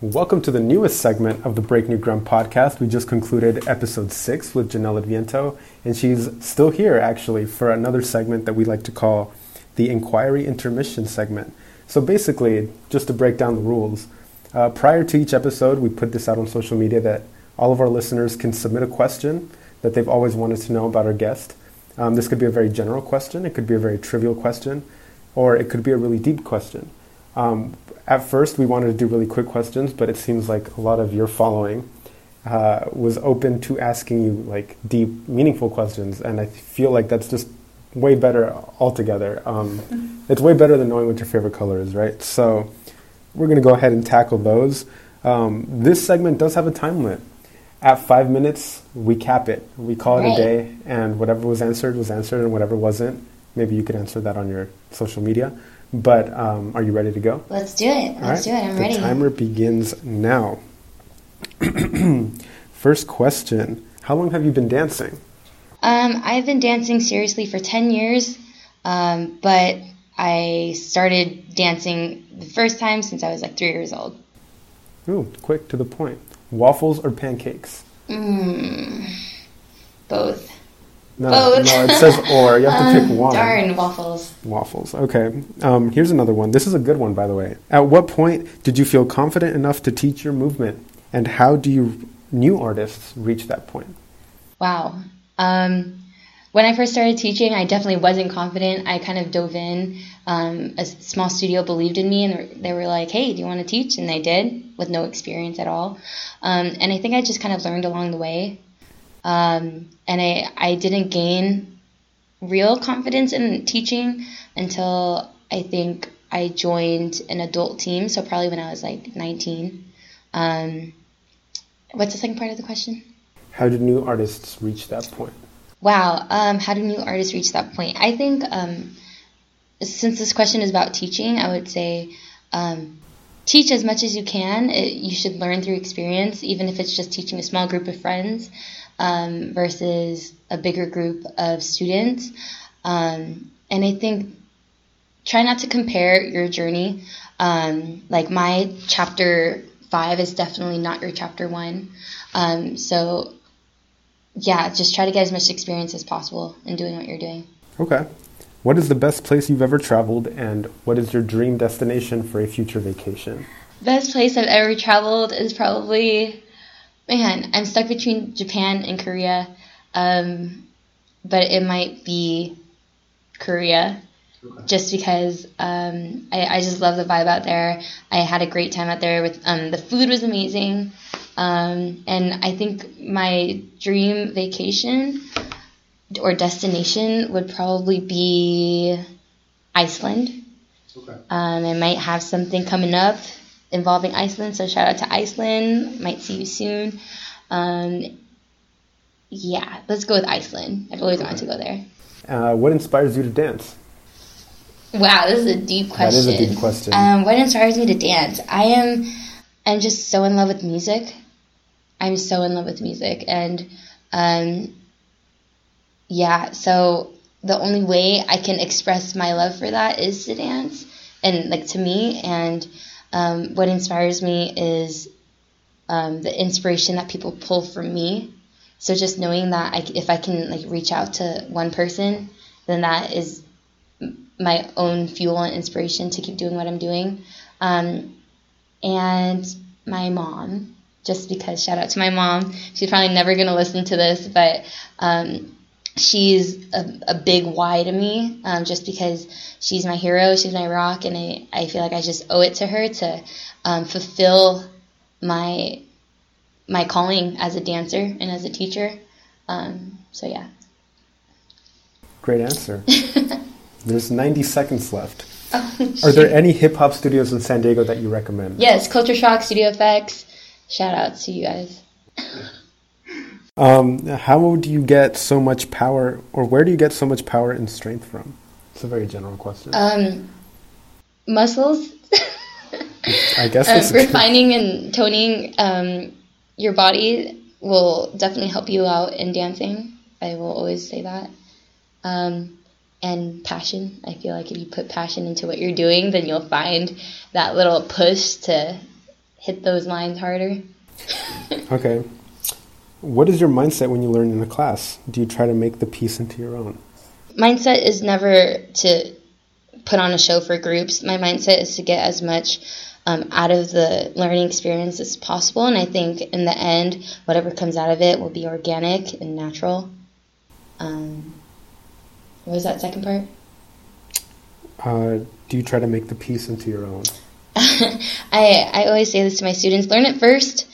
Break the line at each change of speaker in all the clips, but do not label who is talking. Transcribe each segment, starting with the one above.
Welcome to the newest segment of the Break New Ground podcast. We just concluded episode six with Janelle Adviento, and she's still here actually for another segment that we like to call the Inquiry Intermission segment. So basically, just to break down the rules, uh, prior to each episode, we put this out on social media that all of our listeners can submit a question that they've always wanted to know about our guest. Um, this could be a very general question, it could be a very trivial question, or it could be a really deep question. Um, at first, we wanted to do really quick questions, but it seems like a lot of your following uh, was open to asking you like deep, meaningful questions, and I feel like that's just way better altogether. Um, mm-hmm. It's way better than knowing what your favorite color is, right? So we're going to go ahead and tackle those. Um, this segment does have a time limit. At five minutes, we cap it. We call it right. a day, and whatever was answered was answered, and whatever wasn't, maybe you could answer that on your social media. But um, are you ready to go?
Let's do it. Let's right. do it. I'm
the
ready.
The timer begins now. First question How long have you been dancing?
Um, I've been dancing seriously for 10 years, um, but I started dancing the first time since I was like three years old.
Ooh, quick to the point. Waffles or pancakes?
Mm, both.
No, Both. no, it says or. You have to um, pick one.
Darn, waffles.
Waffles. Okay. Um, here's another one. This is a good one, by the way. At what point did you feel confident enough to teach your movement, and how do you new artists reach that point?
Wow. Um, when I first started teaching, I definitely wasn't confident. I kind of dove in. Um, a small studio believed in me, and they were like, "Hey, do you want to teach?" And I did, with no experience at all. Um, and I think I just kind of learned along the way. Um, and I, I didn't gain real confidence in teaching until I think I joined an adult team. So probably when I was like 19. Um, what's the second part of the question?
How did new artists reach that point?
Wow. Um, how do new artists reach that point? I think um, since this question is about teaching, I would say um, teach as much as you can. It, you should learn through experience, even if it's just teaching a small group of friends um, versus a bigger group of students. Um, and I think try not to compare your journey. Um, like my chapter five is definitely not your chapter one. Um, so yeah, just try to get as much experience as possible in doing what you're doing.
Okay. What is the best place you've ever traveled, and what is your dream destination for a future vacation?
Best place I've ever traveled is probably man, I'm stuck between Japan and Korea, um, but it might be Korea. Okay. Just because um, I, I just love the vibe out there. I had a great time out there. With um, the food was amazing, um, and I think my dream vacation or destination would probably be Iceland. Okay. Um, I might have something coming up involving Iceland. So shout out to Iceland. Might see you soon. Um, yeah, let's go with Iceland. I've always wanted to go there.
Uh, what inspires you to dance?
Wow, this is a deep question.
That is a deep question.
Um, what inspires me to dance? I am, I'm just so in love with music. I'm so in love with music, and um, yeah. So the only way I can express my love for that is to dance, and like to me, and um, what inspires me is um, the inspiration that people pull from me. So just knowing that I, if I can like reach out to one person, then that is my own fuel and inspiration to keep doing what I'm doing. Um, and my mom, just because shout out to my mom. She's probably never gonna listen to this, but um, she's a, a, big why to me um, just because she's my hero she's my rock and i, I feel like i just owe it to her to um, fulfill my my calling as a dancer and as a teacher. Um, so yeah.
Great answer. There's 90 seconds left. Oh, are there any hip-hop studios in san diego that you recommend?
Yes culture shock Studio FX. Shout out to you guys
Um, how do you get so much power, or where do you get so much power and strength from? It's a very general question.
Um, muscles.
I guess
um, refining and toning um, your body will definitely help you out in dancing. I will always say that. Um, and passion. I feel like if you put passion into what you're doing, then you'll find that little push to hit those lines harder.
okay. What is your mindset when you learn in a class? Do you try to make the piece into your own?
Mindset is never to put on a show for groups. My mindset is to get as much um, out of the learning experience as possible. And I think in the end, whatever comes out of it will be organic and natural. Um, what was that second part?
Uh, do you try to make the piece into your own?
I, I always say this to my students learn it first,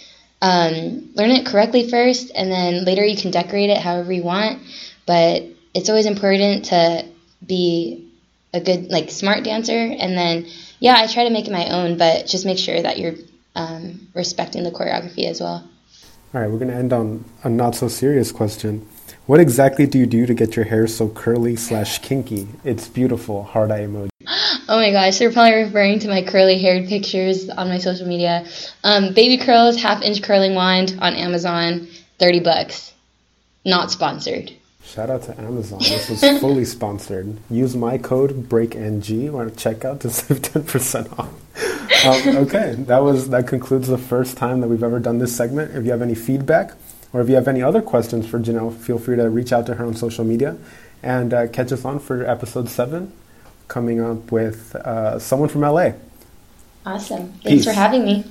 um, learn it correctly first, and then later you can decorate it however you want. But it's always important to be a good, like, smart dancer. And then, yeah, I try to make it my own, but just make sure that you're um, respecting the choreography as well.
All right, we're going to end on a not so serious question. What exactly do you do to get your hair so curly slash kinky? It's beautiful. Hard eye emoji.
Oh my gosh, they're probably referring to my curly haired pictures on my social media. Um, baby curls, half inch curling wand on Amazon, 30 bucks. Not sponsored.
Shout out to Amazon. This is fully sponsored. Use my code BreakNG when checkout to save 10% off. Um, okay, that was that concludes the first time that we've ever done this segment. If you have any feedback or if you have any other questions for Janelle, feel free to reach out to her on social media and uh, catch us on for episode seven, coming up with uh, someone from LA.
Awesome. Thanks Peace. for having me.